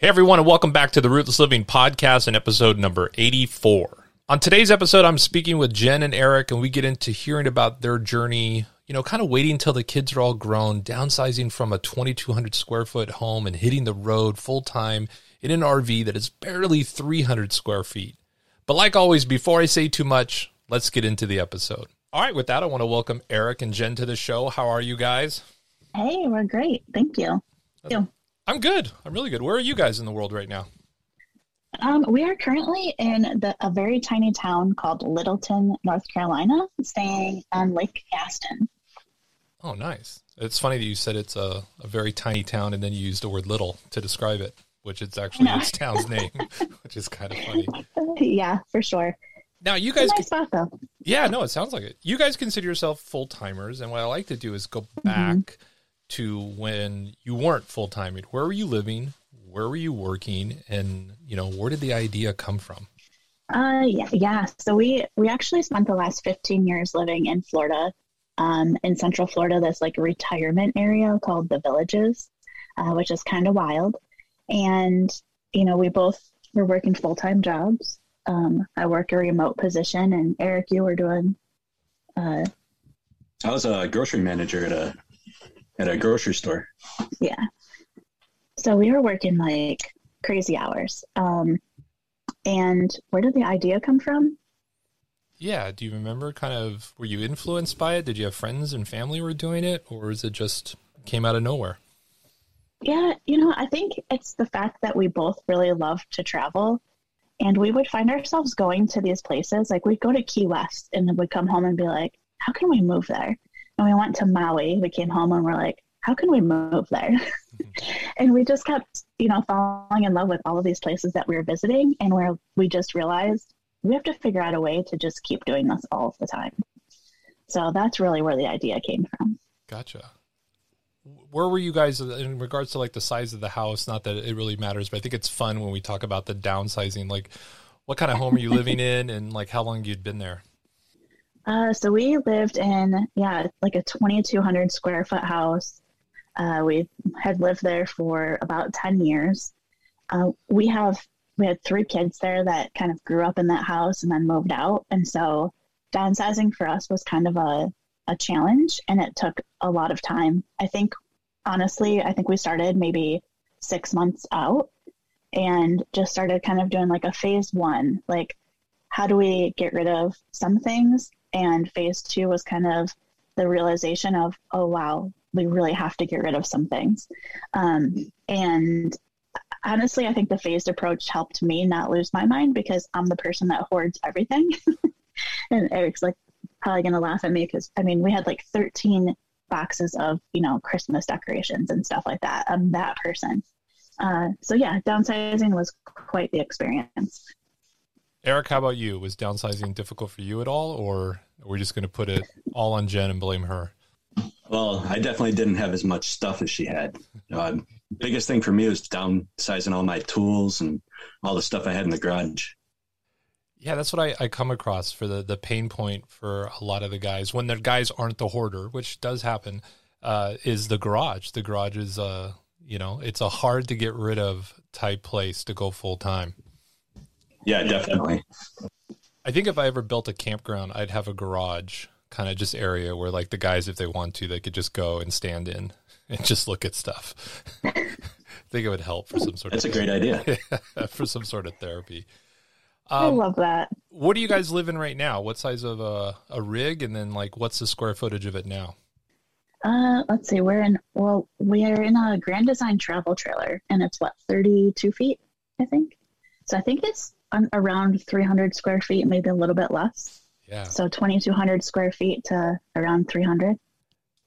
Hey, everyone, and welcome back to the Rootless Living Podcast and episode number 84. On today's episode, I'm speaking with Jen and Eric, and we get into hearing about their journey, you know, kind of waiting until the kids are all grown, downsizing from a 2,200 square foot home and hitting the road full time in an RV that is barely 300 square feet. But like always, before I say too much, let's get into the episode. All right, with that, I want to welcome Eric and Jen to the show. How are you guys? Hey, we're great. Thank you. Thank you. I'm good. I'm really good. Where are you guys in the world right now? Um, we are currently in the, a very tiny town called Littleton, North Carolina, staying on Lake Gaston. Oh, nice. It's funny that you said it's a, a very tiny town and then you used the word little to describe it, which it's actually no. its town's name, which is kind of funny. Yeah, for sure. Now you guys, nice spot, though. yeah, no, it sounds like it. You guys consider yourself full timers, and what I like to do is go mm-hmm. back mm-hmm to when you weren't full time. Where were you living? Where were you working? And you know, where did the idea come from? Uh, yeah, yeah. So we we actually spent the last 15 years living in Florida, um, in Central Florida. This like retirement area called the Villages, uh, which is kind of wild. And you know, we both were working full time jobs. Um, I work a remote position, and Eric, you were doing. Uh, I was a grocery manager at a at a grocery store. Yeah. So we were working like crazy hours. Um, and where did the idea come from? Yeah. Do you remember kind of, were you influenced by it? Did you have friends and family were doing it? Or is it just came out of nowhere? Yeah. You know, I think it's the fact that we both really love to travel. And we would find ourselves going to these places. Like we'd go to Key West and then we'd come home and be like, how can we move there? And we went to Maui. We came home and we're like, how can we move there? and we just kept, you know, falling in love with all of these places that we were visiting. And where we just realized we have to figure out a way to just keep doing this all of the time. So that's really where the idea came from. Gotcha. Where were you guys in regards to like the size of the house? Not that it really matters, but I think it's fun when we talk about the downsizing. Like, what kind of home are you living in, and like how long you'd been there? Uh, so we lived in, yeah, like a 2,200 square foot house. Uh, we had lived there for about 10 years. Uh, we have, we had three kids there that kind of grew up in that house and then moved out. And so downsizing for us was kind of a, a challenge and it took a lot of time. I think, honestly, I think we started maybe six months out and just started kind of doing like a phase one, like, how do we get rid of some things and phase two was kind of the realization of, oh, wow, we really have to get rid of some things. Um, and honestly, I think the phased approach helped me not lose my mind because I'm the person that hoards everything. and Eric's like probably going to laugh at me because I mean, we had like 13 boxes of, you know, Christmas decorations and stuff like that. I'm that person. Uh, so yeah, downsizing was quite the experience. Eric, how about you? Was downsizing difficult for you at all, or we're we just going to put it all on Jen and blame her? Well, I definitely didn't have as much stuff as she had. Uh, biggest thing for me was downsizing all my tools and all the stuff I had in the garage. Yeah, that's what I, I come across for the, the pain point for a lot of the guys when the guys aren't the hoarder, which does happen, uh, is the garage. The garage is, uh, you know, it's a hard to get rid of type place to go full time. Yeah, definitely. I think if I ever built a campground, I'd have a garage kind of just area where like the guys, if they want to, they could just go and stand in and just look at stuff. I think it would help for some sort That's of. That's a great idea. for some sort of therapy. Um, I love that. What do you guys live in right now? What size of a, a rig? And then like, what's the square footage of it now? Uh, let's see. We're in, well, we are in a Grand Design travel trailer and it's what, 32 feet, I think. So I think it's around 300 square feet, maybe a little bit less. Yeah. So 2,200 square feet to around 300.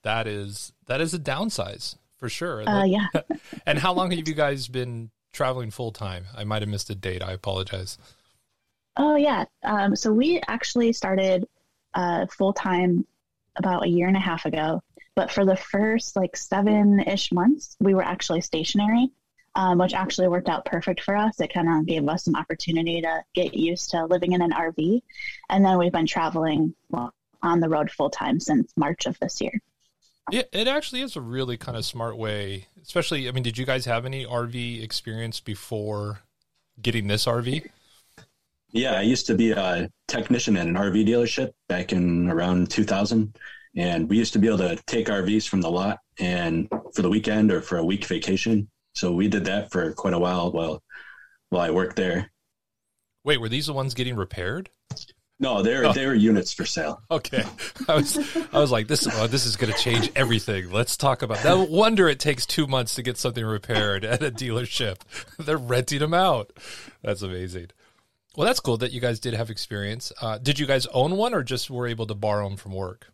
That is that is a downsize for sure. Uh, yeah. and how long have you guys been traveling full time? I might have missed a date. I apologize. Oh yeah. Um, so we actually started uh, full time about a year and a half ago. But for the first like seven ish months, we were actually stationary um, which actually worked out perfect for us. It kind of gave us some opportunity to get used to living in an RV. And then we've been traveling well, on the road full time since March of this year. It, it actually is a really kind of smart way, especially. I mean, did you guys have any RV experience before getting this RV? Yeah, I used to be a technician at an RV dealership back in around 2000. And we used to be able to take RVs from the lot and for the weekend or for a week vacation. So we did that for quite a while while while I worked there. Wait, were these the ones getting repaired? No, they're oh. they were units for sale. Okay, I was I was like, this oh, this is going to change everything. Let's talk about that. Wonder it takes two months to get something repaired at a dealership. They're renting them out. That's amazing. Well, that's cool that you guys did have experience. Uh, did you guys own one, or just were able to borrow them from work?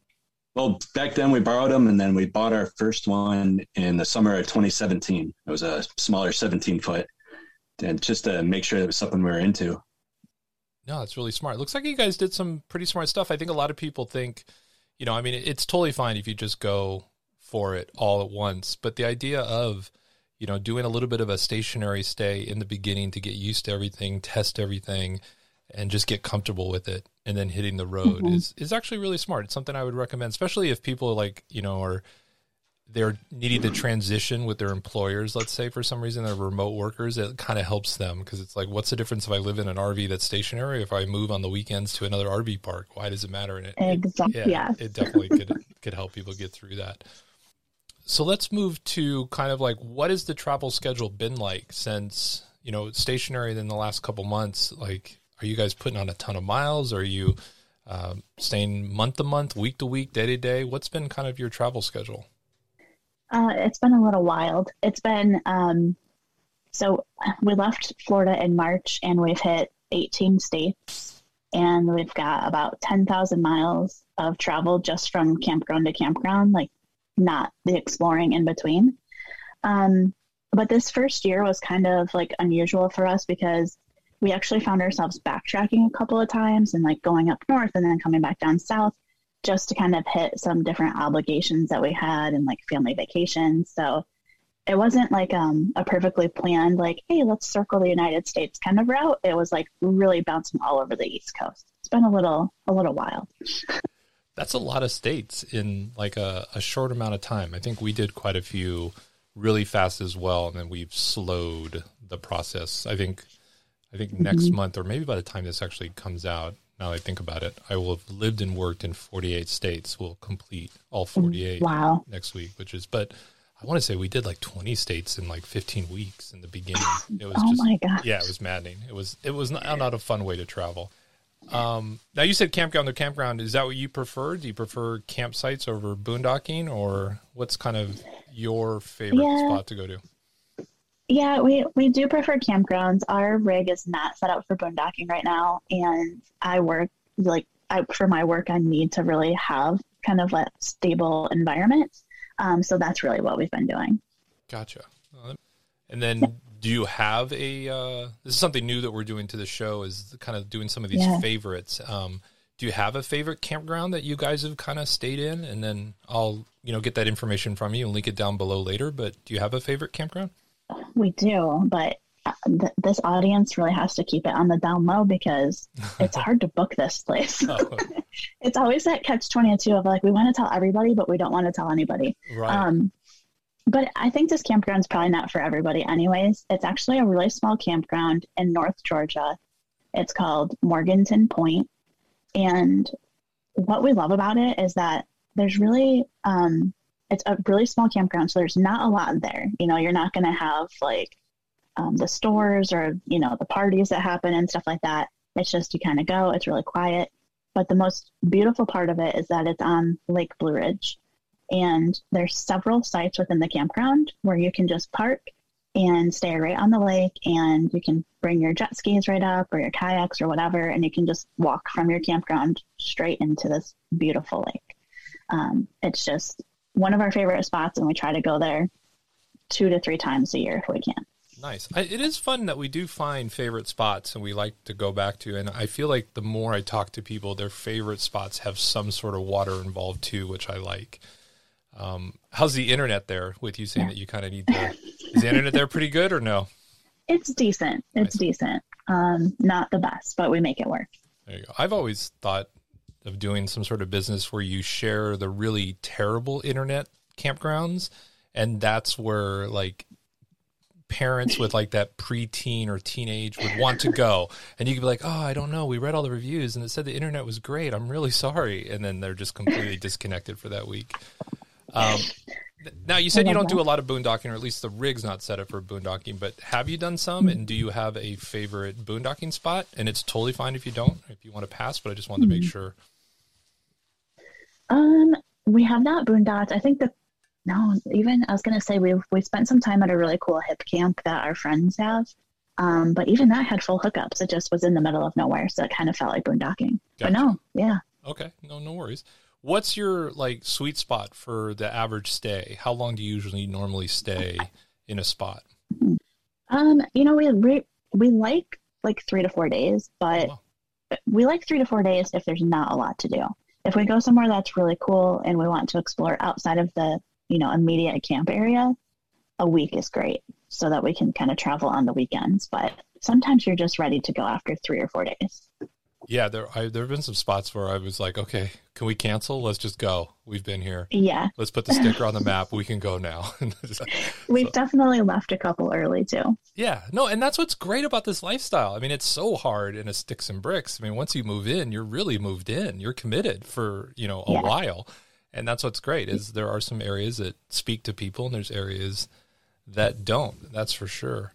Well, back then we borrowed them, and then we bought our first one in the summer of 2017. It was a smaller 17 foot, and just to make sure it was something we were into. No, it's really smart. Looks like you guys did some pretty smart stuff. I think a lot of people think, you know, I mean, it's totally fine if you just go for it all at once, but the idea of, you know, doing a little bit of a stationary stay in the beginning to get used to everything, test everything, and just get comfortable with it and then hitting the road mm-hmm. is is actually really smart. It's something I would recommend, especially if people like you know are they're needing to transition with their employers. Let's say for some reason they're remote workers, it kind of helps them because it's like, what's the difference if I live in an RV that's stationary? If I move on the weekends to another RV park, why does it matter? And it, exactly, it, yeah, it definitely could could help people get through that. So let's move to kind of like what has the travel schedule been like since you know stationary in the last couple months? Like are you guys putting on a ton of miles? Are you uh, staying month to month, week to week, day to day? What's been kind of your travel schedule? Uh, it's been a little wild. It's been um, so we left Florida in March and we've hit 18 states and we've got about 10,000 miles of travel just from campground to campground, like not the exploring in between. Um, but this first year was kind of like unusual for us because we actually found ourselves backtracking a couple of times and like going up north and then coming back down south just to kind of hit some different obligations that we had and like family vacations. So it wasn't like um, a perfectly planned, like, hey, let's circle the United States kind of route. It was like really bouncing all over the East Coast. It's been a little, a little wild. That's a lot of states in like a, a short amount of time. I think we did quite a few really fast as well, and then we've slowed the process. I think I think mm-hmm. next month, or maybe by the time this actually comes out, now I think about it, I will have lived and worked in 48 states. We'll complete all 48 wow. next week, which is, but I want to say we did like 20 states in like 15 weeks in the beginning. It was oh just, my god, yeah, it was maddening. It was, it was not, not a fun way to travel. Um, now you said campground or campground. Is that what you prefer? Do you prefer campsites over boondocking, or what's kind of your favorite yeah. spot to go to? Yeah, we, we do prefer campgrounds. Our rig is not set up for boondocking right now, and I work like I, for my work. I need to really have kind of a stable environment. Um, so that's really what we've been doing. Gotcha. And then, yeah. do you have a? Uh, this is something new that we're doing to the show. Is kind of doing some of these yeah. favorites. Um, do you have a favorite campground that you guys have kind of stayed in? And then I'll you know get that information from you and link it down below later. But do you have a favorite campground? We do, but uh, th- this audience really has to keep it on the down low because it's hard to book this place. oh. it's always that catch 22 of like, we want to tell everybody, but we don't want to tell anybody. Right. Um, but I think this campground's probably not for everybody, anyways. It's actually a really small campground in North Georgia. It's called Morganton Point. And what we love about it is that there's really um, it's a really small campground, so there's not a lot there. You know, you're not going to have like um, the stores or you know the parties that happen and stuff like that. It's just you kind of go. It's really quiet. But the most beautiful part of it is that it's on Lake Blue Ridge, and there's several sites within the campground where you can just park and stay right on the lake, and you can bring your jet skis right up or your kayaks or whatever, and you can just walk from your campground straight into this beautiful lake. Um, it's just one of our favorite spots, and we try to go there two to three times a year if we can. Nice. It is fun that we do find favorite spots and we like to go back to. And I feel like the more I talk to people, their favorite spots have some sort of water involved too, which I like. Um, how's the internet there with you saying yeah. that you kind of need to? Is the internet there pretty good or no? It's decent. It's nice. decent. Um, not the best, but we make it work. There you go. I've always thought of doing some sort of business where you share the really terrible internet campgrounds, and that's where like parents with like that preteen or teenage would want to go, and you could be like, "Oh, I don't know. We read all the reviews, and it said the internet was great. I'm really sorry," and then they're just completely disconnected for that week. Um, now you said you don't do a lot of boondocking, or at least the rig's not set up for boondocking. But have you done some? And do you have a favorite boondocking spot? And it's totally fine if you don't, if you want to pass. But I just wanted to make Mm-hmm. sure. Um, we have not boondocked. I think the no, even I was gonna say we we spent some time at a really cool hip camp that our friends have. Um, but even that had full hookups. It just was in the middle of nowhere, so it kind of felt like boondocking. Gotcha. But no, yeah. Okay, no, no worries. What's your like sweet spot for the average stay? How long do you usually normally stay in a spot? Um, you know, we we we like like three to four days, but Wow. we like three to four days if there's not a lot to do. If we go somewhere that's really cool and we want to explore outside of the you know immediate camp area, a week is great so that we can kind of travel on the weekends. But sometimes you're just ready to go after three or four days. Yeah, there I, there have been some spots where I was like, okay, can we cancel? Let's just go. We've been here. Yeah, Let's put the sticker on the map. We can go now. we've So- definitely left a couple early too. Yeah, no, and that's what's great about this lifestyle. I mean, it's so hard in a sticks and bricks. I mean, once you move in, you're really moved in. You're committed for you know a Yeah. while, and that's what's great. Is there are some areas that speak to people, and there's areas that don't. That's for sure.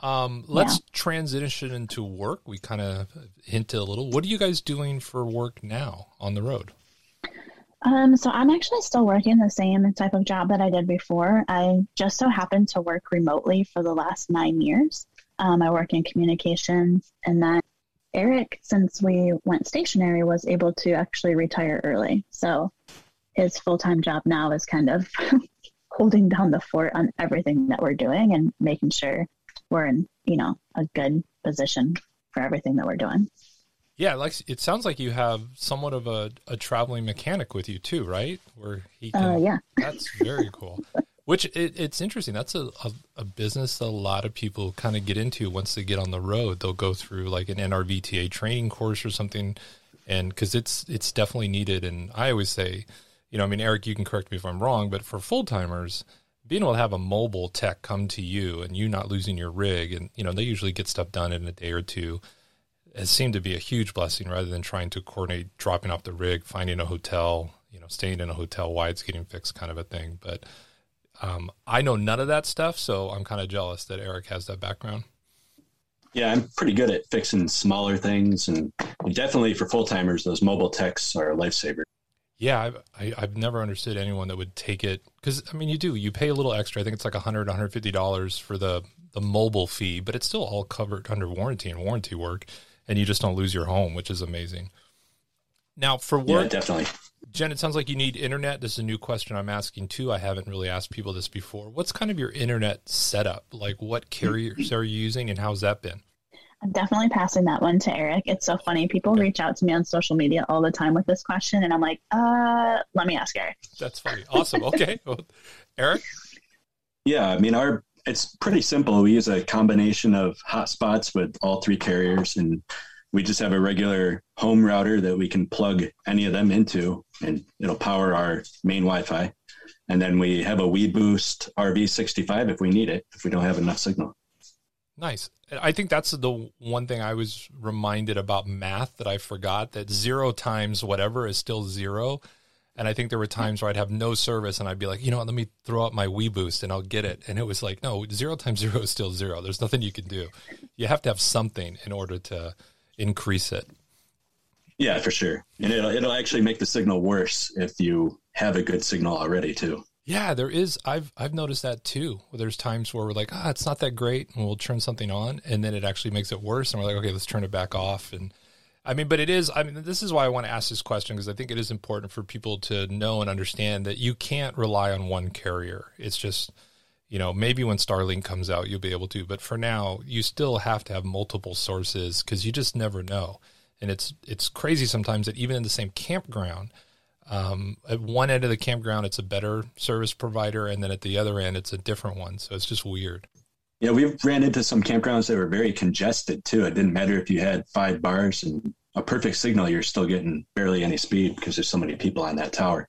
Um, let's transition into work. We kind of hinted a little. What are you guys doing for work now on the road? Um, so I'm actually still working the same type of job that I did before. I just so happened to work remotely for the last nine years. Um, I work in communications, and then Eric, since we went stationary, was able to actually retire early. So his full time job now is kind of holding down the fort on everything that we're doing and making sure we're in, you know, a good position for everything that we're doing. Yeah, like it sounds like you have somewhat of a, a traveling mechanic with you too, right? Where he can. Uh, yeah. That's very cool. Which it, it's interesting. That's a, a, a business that a lot of people kind of get into once they get on the road. They'll go through like an NRVTA training course or something, and because it's it's definitely needed. And I always say, you know, I mean, Eric, you can correct me if I'm wrong, but for full timers, being able to have a mobile tech come to you and you not losing your rig, and you know, they usually get stuff done in a day or two has seemed to be a huge blessing rather than trying to coordinate dropping off the rig, finding a hotel, you know, staying in a hotel while it's getting fixed kind of a thing. But um, I know none of that stuff, so I'm kind of jealous that Eric has that background. Yeah, I'm pretty good at fixing smaller things, and definitely for full timers, those mobile techs are a lifesaver. Yeah, I've, I, I've never understood anyone that would take it because I mean, you do you pay a little extra. I think it's like 100 150 dollars for the the mobile fee, but it's still all covered under warranty and warranty work, and you just don't lose your home, which is amazing. Now, for Yeah, work, definitely. Jen, it sounds like you need internet. This is a new question I'm asking too. I haven't really asked people this before. What's kind of your internet setup? Like, what carriers are you using, and how's that been? I'm definitely passing that one to Eric. It's so funny. People Okay. reach out to me on social media all the time with this question, and I'm like, uh, let me ask Eric. That's funny. Awesome. Okay, well, Eric. Yeah, I mean, our it's pretty simple. We use a combination of hotspots with all three carriers, and we just have a regular home router that we can plug any of them into, and it'll power our main Wi-Fi. And then we have a WeBoost RV65 if we need it, if we don't have enough signal. Nice. I think that's the one thing I was reminded about math that I forgot that zero times whatever is still zero. And I think there were hmm. times where I'd have no service and I'd be like, you know what, let me throw up my WeBoost and I'll get it. And it was like, no, zero times zero is still zero. There's nothing you can do. You have to have something in order to increase it. Yeah, for sure. And it'll it'll actually make the signal worse if you have a good signal already too. Yeah, there is. I've I've noticed that too. There's times where we're like, ah, it's not that great, and we'll turn something on, and then it actually makes it worse, and we're like, okay, let's turn it back off. And I mean, but it is. I mean, this is why I want to ask this question because I think it is important for people to know and understand that you can't rely on one carrier. It's just, you know, maybe when Starlink comes out, you'll be able to, but for now, you still have to have multiple sources because you just never know. And it's it's crazy sometimes that even in the same campground um, at one end of the campground, it's a better service provider, and then at the other end, it's a different one. So it's just weird. Yeah, we've ran into some campgrounds that were very congested too. It didn't matter if you had five bars and a perfect signal, you're still getting barely any speed because there's so many people on that tower.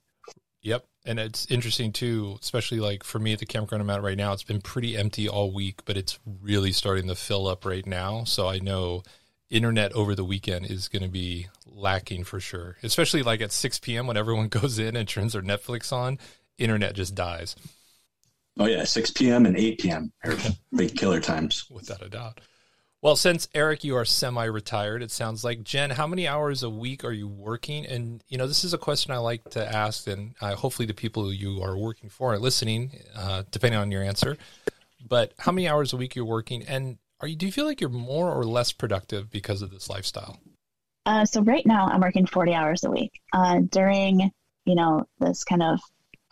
Yep, And it's interesting too, especially like for me at the campground I'm at right now, it's been pretty empty all week, but it's really starting to fill up right now. So I know internet over the weekend is going to be lacking for sure, especially like at 6 p.m. when everyone goes in and turns their Netflix on, internet just dies. Oh, yeah. 6 p.m. and 8 p.m. are big killer times. Without a doubt. Well, since Eric, you are semi-retired, it sounds like Jen. How many hours a week are you working? And you know, this is a question I like to ask, and uh, hopefully the people you are working for are listening, uh, depending on your answer. But how many hours a week you're working, and are you? Do you feel like you're more or less productive because of this lifestyle? Uh, so right now, I'm working 40 hours a week. Uh, during you know this kind of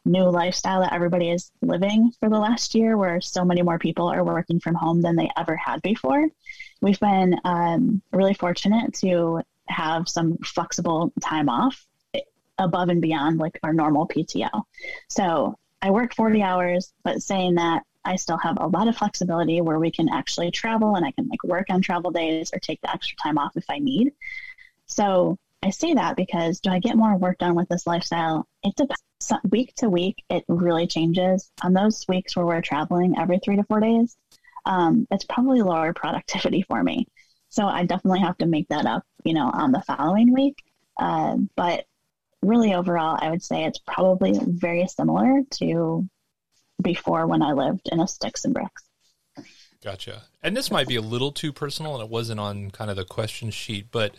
new lifestyle that everybody is living for the last year, where so many more people are working from home than they ever had before. We've been um, really fortunate to have some flexible time off above and beyond like our normal PTO. So I work 40 hours, but saying that I still have a lot of flexibility where we can actually travel and I can like work on travel days or take the extra time off if I need. So I say that because do I get more work done with this lifestyle? It depends. Week to week, it really changes. On those weeks where we're traveling every three to four days, um, it's probably lower productivity for me. So I definitely have to make that up, you know, on the following week. Uh, but really, overall, I would say it's probably very similar to before when I lived in a sticks and bricks. Gotcha. And this might be a little too personal, and it wasn't on kind of the question sheet, but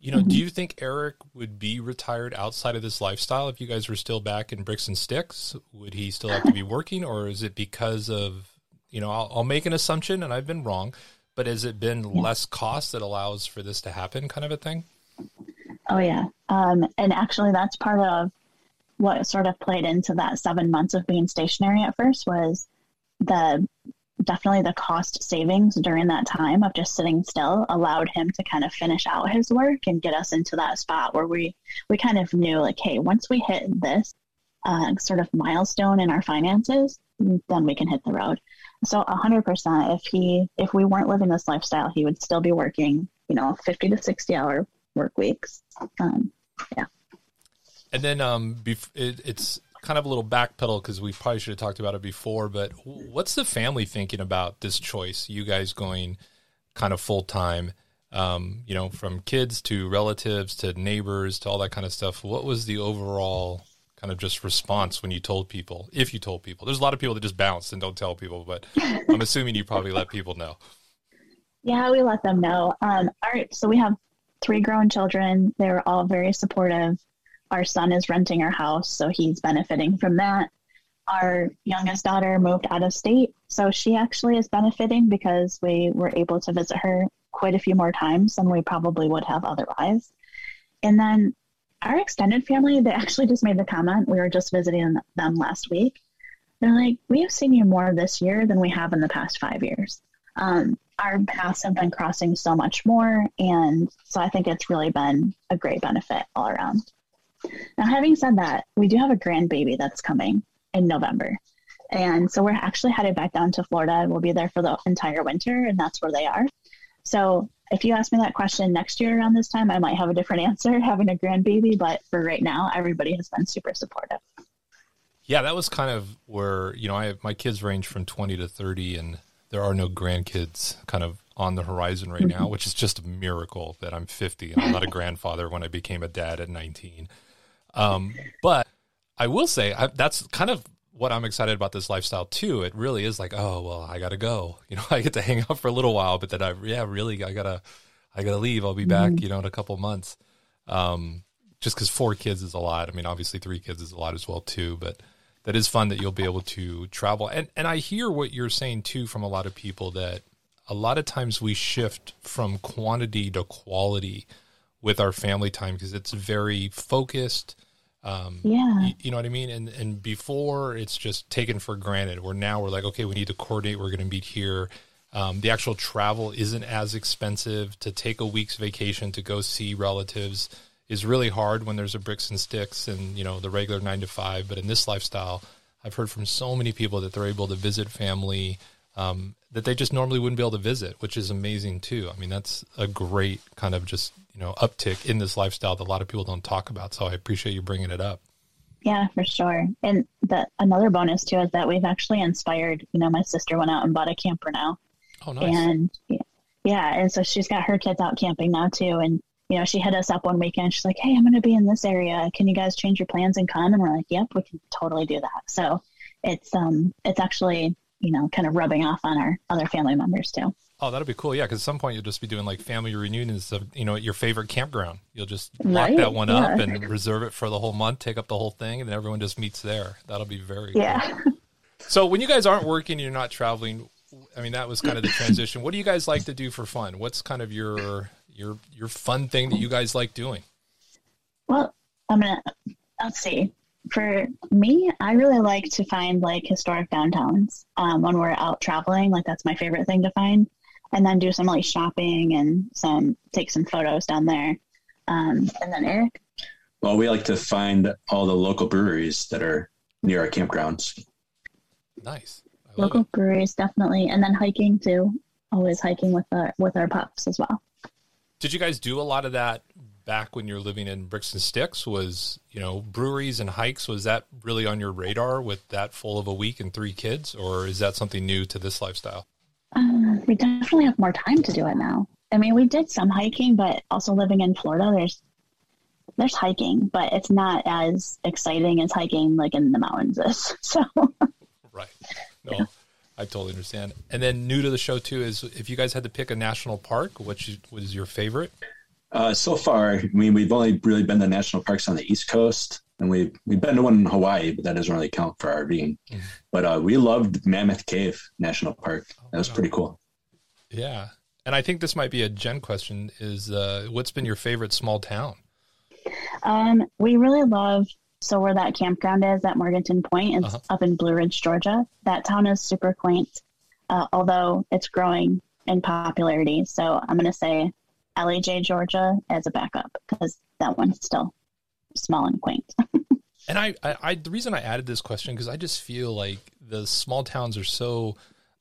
you know, mm-hmm. do you think Eric would be retired outside of this lifestyle if you guys were still back in bricks and sticks? Would he still have to be working, or is it because of, you know, I'll, I'll make an assumption and I've been wrong, but has it been yeah. less cost that allows for this to happen, kind of a thing? Oh yeah, um, and actually, that's part of what sort of played into that seven months of being stationary at first was the definitely the cost savings during that time of just sitting still allowed him to kind of finish out his work and get us into that spot where we we kind of knew like hey once we hit this uh, sort of milestone in our finances then we can hit the road. So 100% if he if we weren't living this lifestyle he would still be working you know 50 to 60 hour work weeks. Um, yeah. And then um, bef- it, it's kind of a little backpedal because we probably should have talked about it before. But what's the family thinking about this choice? You guys going kind of full time, um, you know, from kids to relatives to neighbors to all that kind of stuff. What was the overall kind of just response when you told people? If you told people, there's a lot of people that just bounce and don't tell people, but I'm assuming you probably let people know. Yeah, we let them know. Um, all right, so we have three grown children. They were all very supportive our son is renting our house, so he's benefiting from that. Our youngest daughter moved out of state, so she actually is benefiting because we were able to visit her quite a few more times than we probably would have otherwise. And then our extended family, they actually just made the comment. We were just visiting them last week. They're like, we have seen you more this year than we have in the past five years. Um, our paths have been crossing so much more. And so I think it's really been a great benefit all around. Now, having said that, we do have a grandbaby that's coming in November. And so we're actually headed back down to Florida. We'll be there for the entire winter, and that's where they are. So if you ask me that question next year around this time, I might have a different answer having a grandbaby. But for right now, everybody has been super supportive. Yeah, that was kind of where, you know, I have, my kids range from 20 to 30, and there are no grandkids kind of on the horizon right mm-hmm. now, which is just a miracle that I'm 50. and I'm not a grandfather when I became a dad at 19. Um, but I will say I, that's kind of what I'm excited about this lifestyle too. It really is like, oh well, I gotta go. You know, I get to hang out for a little while, but then I yeah, really, I gotta, I gotta leave. I'll be back, mm-hmm. you know, in a couple months. Um, just because four kids is a lot. I mean, obviously three kids is a lot as well too, but that is fun that you'll be able to travel. And and I hear what you're saying too from a lot of people that a lot of times we shift from quantity to quality with our family time because it's very focused. Um, yeah, you, you, know what I mean. And and before it's just taken for granted. Where now we're like, okay, we need to coordinate. We're going to meet here. Um, the actual travel isn't as expensive. To take a week's vacation to go see relatives is really hard when there's a bricks and sticks and you know the regular nine to five. But in this lifestyle, I've heard from so many people that they're able to visit family um, that they just normally wouldn't be able to visit, which is amazing too. I mean, that's a great kind of just you know uptick in this lifestyle that a lot of people don't talk about. So I appreciate you bringing it up. Yeah, for sure. And the another bonus too is that we've actually inspired. You know, my sister went out and bought a camper now, Oh, nice. and yeah, and so she's got her kids out camping now too. And you know, she hit us up one weekend. She's like, "Hey, I'm going to be in this area. Can you guys change your plans and come?" And we're like, "Yep, we can totally do that." So it's um, it's actually you know, kind of rubbing off on our other family members too. Oh, that'll be cool. Yeah, because at some point you'll just be doing like family reunions of you know at your favorite campground. You'll just lock that one yeah. up and reserve it for the whole month. Take up the whole thing, and then everyone just meets there. That'll be very cool. Yeah. So when you guys aren't working, you're not traveling. I mean, that was kind of the transition. What do you guys like to do for fun? What's kind of your your your fun thing that you guys like doing? Well, I'm gonna let's see. For me, I really like to find like historic downtowns um, when we're out traveling. Like that's my favorite thing to find, and then do some like shopping and some take some photos down there. Um, and then Eric, Well, we like to find all the local breweries that are near our campgrounds. Nice. Local it. breweries definitely, and then hiking too. Always hiking with our with our pups as well. Did you guys do a lot of that back when you were living in Bricks and Sticks? Was you know breweries and hikes? Was that really on your radar with that full of a week and three kids, or is that something new to this lifestyle? We definitely have more time to do it now. I mean, we did some hiking, but also living in Florida, there's there's hiking, but it's not as exciting as hiking like in the mountains is. So Right. No, I totally understand. And then new to the show too is if you guys had to pick a national park, which was your favorite? Uh, so far, I mean, we've only really been to national parks on the East Coast, and we've we've been to one in Hawaii, but that doesn't really count for RVing. Mhm. But uh, we loved Mammoth Cave National Park. That was wow. pretty cool. Yeah. And I think this might be a Jen question is uh, what's been your favorite small town? um, we really love so where that campground is at Morganton Point, it's Uh-huh. up in Blue Ridge, Georgia. That town is super quaint, uh, although it's growing in popularity. So I'm going to say Ellijay, Georgia, as a backup because that one's still small and quaint. And I, I, I the reason I added this question because I just feel like the small towns are so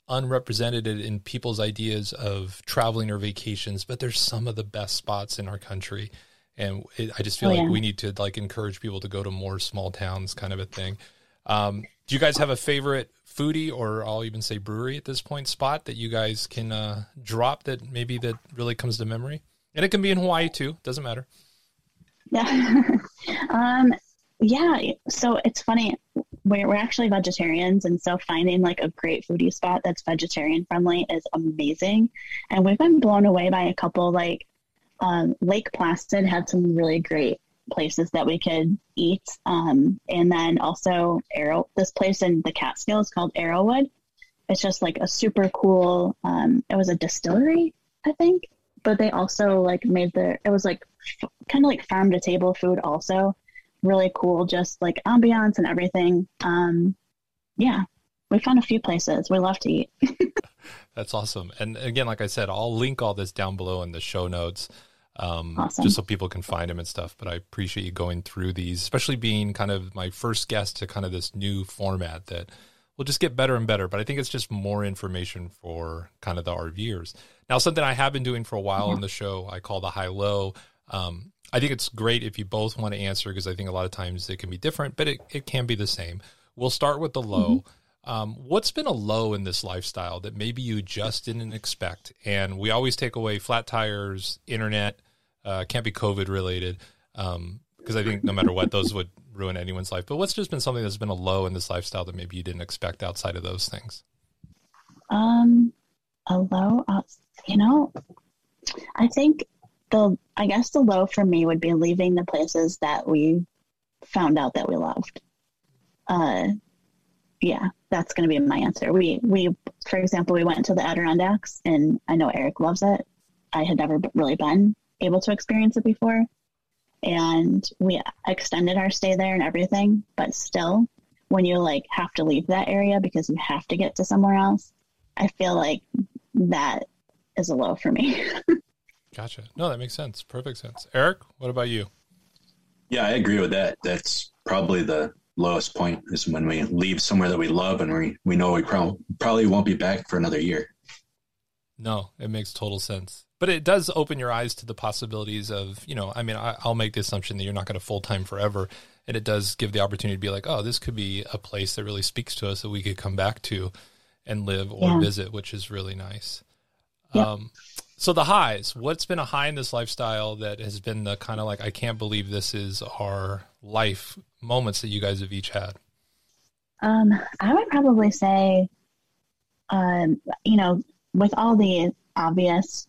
unrepresented in people's ideas of traveling or vacations, but there's some of the best spots in our country, and it, I just feel Oh, like yeah. we need to like encourage people to go to more small towns, kind of a thing. Um, do you guys have a favorite foodie or I'll even say brewery at this point spot that you guys can uh, drop that maybe that really comes to memory? And it can be in Hawaii too, doesn't matter. Yeah. um, yeah. So it's funny. We're, we're actually vegetarians. And so finding like a great foodie spot that's vegetarian friendly is amazing. And we've been blown away by a couple like um, Lake Placid had some really great places that we could eat. Um, and then also Arrow, this place in the Catskills called Arrowood. It's just like a super cool, um, it was a distillery, I think, but they also like made the, it was like kind of like farm to table food also really cool just like ambiance and everything um yeah we found a few places we love to eat That's awesome. And again, like I said, I'll link all this down below in the show notes, um, Awesome. just so people can find them and stuff. But I appreciate you going through these, especially being kind of my first guest to kind of this new format that will just get better and better. But I think it's just more information for kind of the RVers. Now, something I have been doing for a while on the show, I call the high low. Um, I think it's great if you both want to answer because I think a lot of times it can be different, but it, it can be the same. We'll start with the low. Um, what's been a low in this lifestyle that maybe you just didn't expect? And we always take away flat tires, internet, uh, can't be COVID related, because I think no matter what, those would ruin anyone's life. But what's just been something that's been a low in this lifestyle that maybe you didn't expect outside of those things? um a low uh, you know i think the i guess the low for me would be leaving the places that we found out that we loved. Uh yeah that's going to be my answer. We we for example we went to the adirondacks and i know eric loves it. I had never really been able to experience it before. And we extended our stay there and everything but still when you like have to leave that area because you have to get to somewhere else i feel like that is a low for me Gotcha. No, that makes sense. Perfect sense. Eric, what about you? Yeah, I agree with that. That's probably the lowest point is when we leave somewhere that we love and we, we know we prob- probably won't be back for another year. No, it makes total sense. But it does open your eyes to the possibilities of, you know, I mean, I, will make the assumption that you're not going to full time forever. And it does give the opportunity to be like, oh, this could be a place that really speaks to us that we could come back to and live or yeah. visit, which is really nice. Yep. Um, so the highs, what's been a high in this lifestyle that has been the kind of like, I can't believe this is our life moments that you guys have each had? Um, I would probably say, um, you know, with all the obvious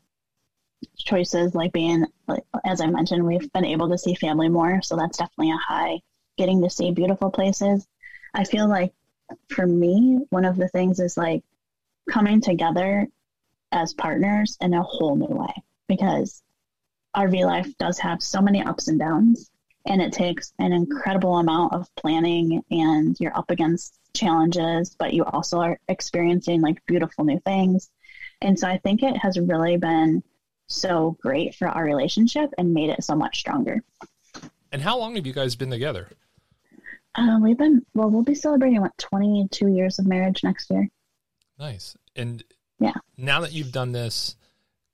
choices, like being, like, as I mentioned, we've been able to see family more. So that's definitely a high. Getting to see beautiful places. I feel like for me, one of the things is like coming together as partners in a whole new way because RV life does have so many ups and downs and it takes an incredible amount of planning and you're up against challenges but you also are experiencing like beautiful new things. And so i think it has really been so great for our relationship and made it so much stronger. And how long have you guys been together? Uh, we've been well we'll be celebrating what 22 years of marriage next year. Nice. And yeah. Now that you've done this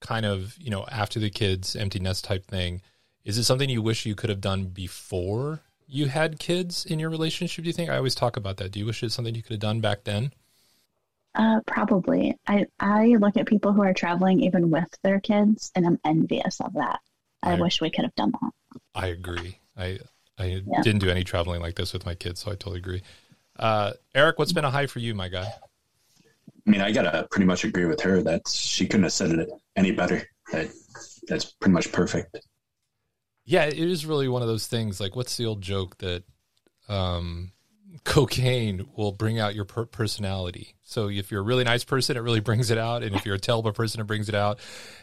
kind of you know after the kids empty nest type thing is it something you wish you could have done before you had kids in your relationship do you think? I always talk about that. Do you wish it's something you could have done back then? Uh, probably. I i look at people who are traveling even with their kids and i'm envious of that. I, I wish we could have done that. I agree. I i yeah. didn't do any traveling like this with my kids so i totally agree. Uh, eric what's been a high for you my guy I mean, I gotta pretty much agree with her that she couldn't have said it any better. That that's pretty much perfect. Yeah, it is really one of those things. Like, what's the old joke that um, cocaine will bring out your per- personality? So if you're a really nice person, it really brings it out, and if you're a terrible person, it brings it out.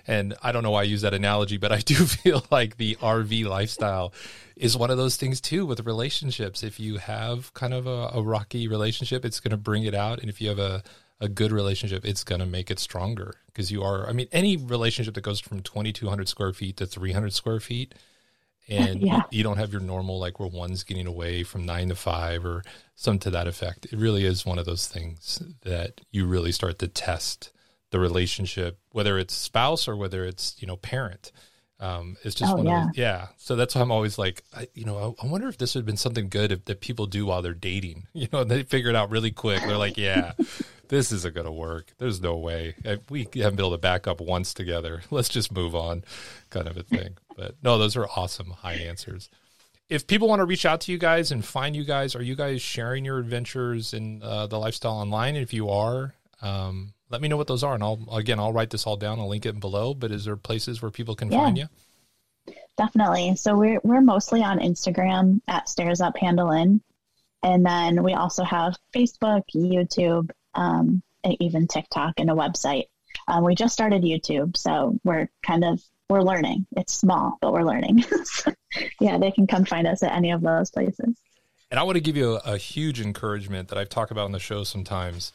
And I don't know why I use that analogy, but I do feel like the RV lifestyle is one of those things too with relationships. If you have kind of a, a rocky relationship, it's going to bring it out, and if you have a a good relationship, it's going to make it stronger because you are, I mean, any relationship that goes from 2,200 square feet to 300 square feet, and yeah. you, don't have your normal, like where one's getting away from nine to five or some to that effect. It really is one of those things that you really start to test the relationship, whether it's spouse or whether it's, you know, parent. Um, it's just oh, one yeah. of those, yeah. So that's why I'm always like, I, you know, I, I, wonder if this would have been something good if, that people do while they're dating, you know, they figure it out really quick. They're like, yeah, this isn't going to work. There's no way. We haven't been able to back up once together. Let's just move on, kind of a thing. But no, those are awesome high answers. If people want to reach out to you guys and find you guys, are you guys sharing your adventures in uh, the lifestyle online? And if you are, um, let me know what those are, and I'll again I'll write this all down. I'll link it below. But is there places where people can yeah, find you? Definitely. So we're we're mostly on Instagram at Stairs Up Handle In, and then we also have Facebook, YouTube, um, even TikTok and a website. Um, we just started YouTube, so we're kind of we're learning. It's small, but we're learning. so, yeah, they can come find us at any of those places. And I want to give you a, a huge encouragement that I've talked about on the show sometimes,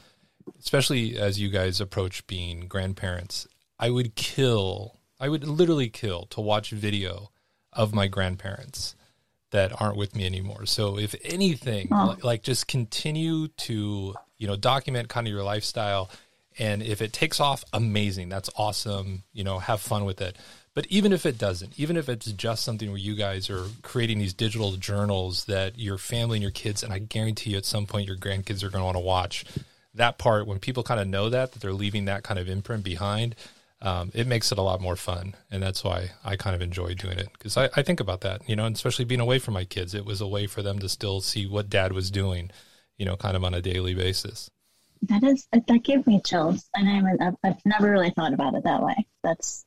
especially as you guys approach being grandparents. I would kill, I would literally kill to watch video of my grandparents that aren't with me anymore. So if anything, oh. like, like just continue to you know, document kind of your lifestyle. And if it takes off, amazing. That's awesome. You know, have fun with it. But even if it doesn't, even if it's just something where you guys are creating these digital journals that your family and your kids, and I guarantee you at some point your grandkids are going to want to watch that part, when people kind of know that, that they're leaving that kind of imprint behind, um, it makes it a lot more fun. And that's why I kind of enjoy doing it because I, I think about that, you know, and especially being away from my kids, it was a way for them to still see what dad was doing you know, kind of on a daily basis. That is that gave me chills, and I'm I've never really thought about it that way. That's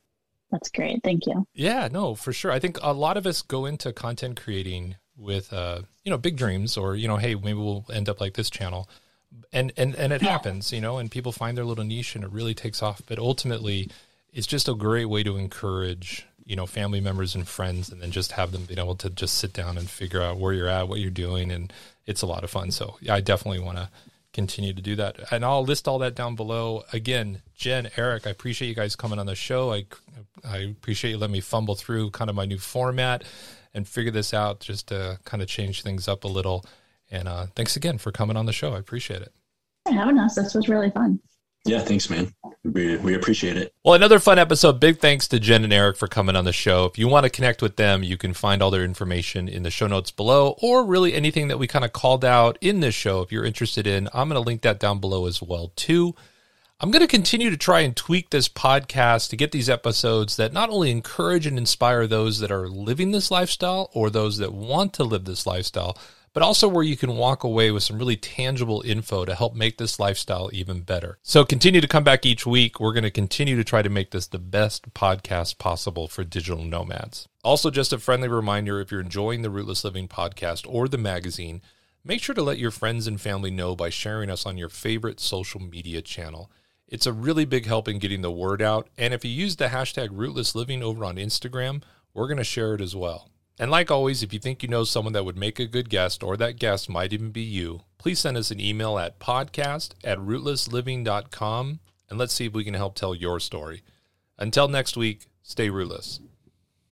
that's great. Thank you. Yeah, no, for sure. I think a lot of us go into content creating with uh, you know, big dreams or, you know, hey, maybe we'll end up like this channel. And and and it yeah. happens, you know, and people find their little niche and it really takes off, but ultimately it's just a great way to encourage, you know, family members and friends and then just have them being able to just sit down and figure out where you're at, what you're doing and it's a lot of fun. So yeah, I definitely want to continue to do that. And I'll list all that down below. Again, Jen, Eric, I appreciate you guys coming on the show. I I appreciate you letting me fumble through kind of my new format and figure this out just to kind of change things up a little. And uh, thanks again for coming on the show. I appreciate it. having us. This was really fun. Yeah, thanks, man. We, we appreciate it. Well, another fun episode. Big thanks to Jen and Eric for coming on the show. If you want to connect with them, you can find all their information in the show notes below, or really anything that we kind of called out in this show. If you're interested in, I'm going to link that down below as well too. I'm going to continue to try and tweak this podcast to get these episodes that not only encourage and inspire those that are living this lifestyle or those that want to live this lifestyle, but also where you can walk away with some really tangible info to help make this lifestyle even better. So continue to come back each week. We're going to continue to try to make this the best podcast possible for digital nomads. Also, just a friendly reminder if you're enjoying the Rootless Living podcast or the magazine, make sure to let your friends and family know by sharing us on your favorite social media channel. It's a really big help in getting the word out. And if you use the hashtag Rootless Living over on Instagram, we're going to share it as well. And like always, if you think you know someone that would make a good guest or that guest might even be you, please send us an email at podcast at rootlessliving.com and let's see if we can help tell your story. Until next week, stay rootless.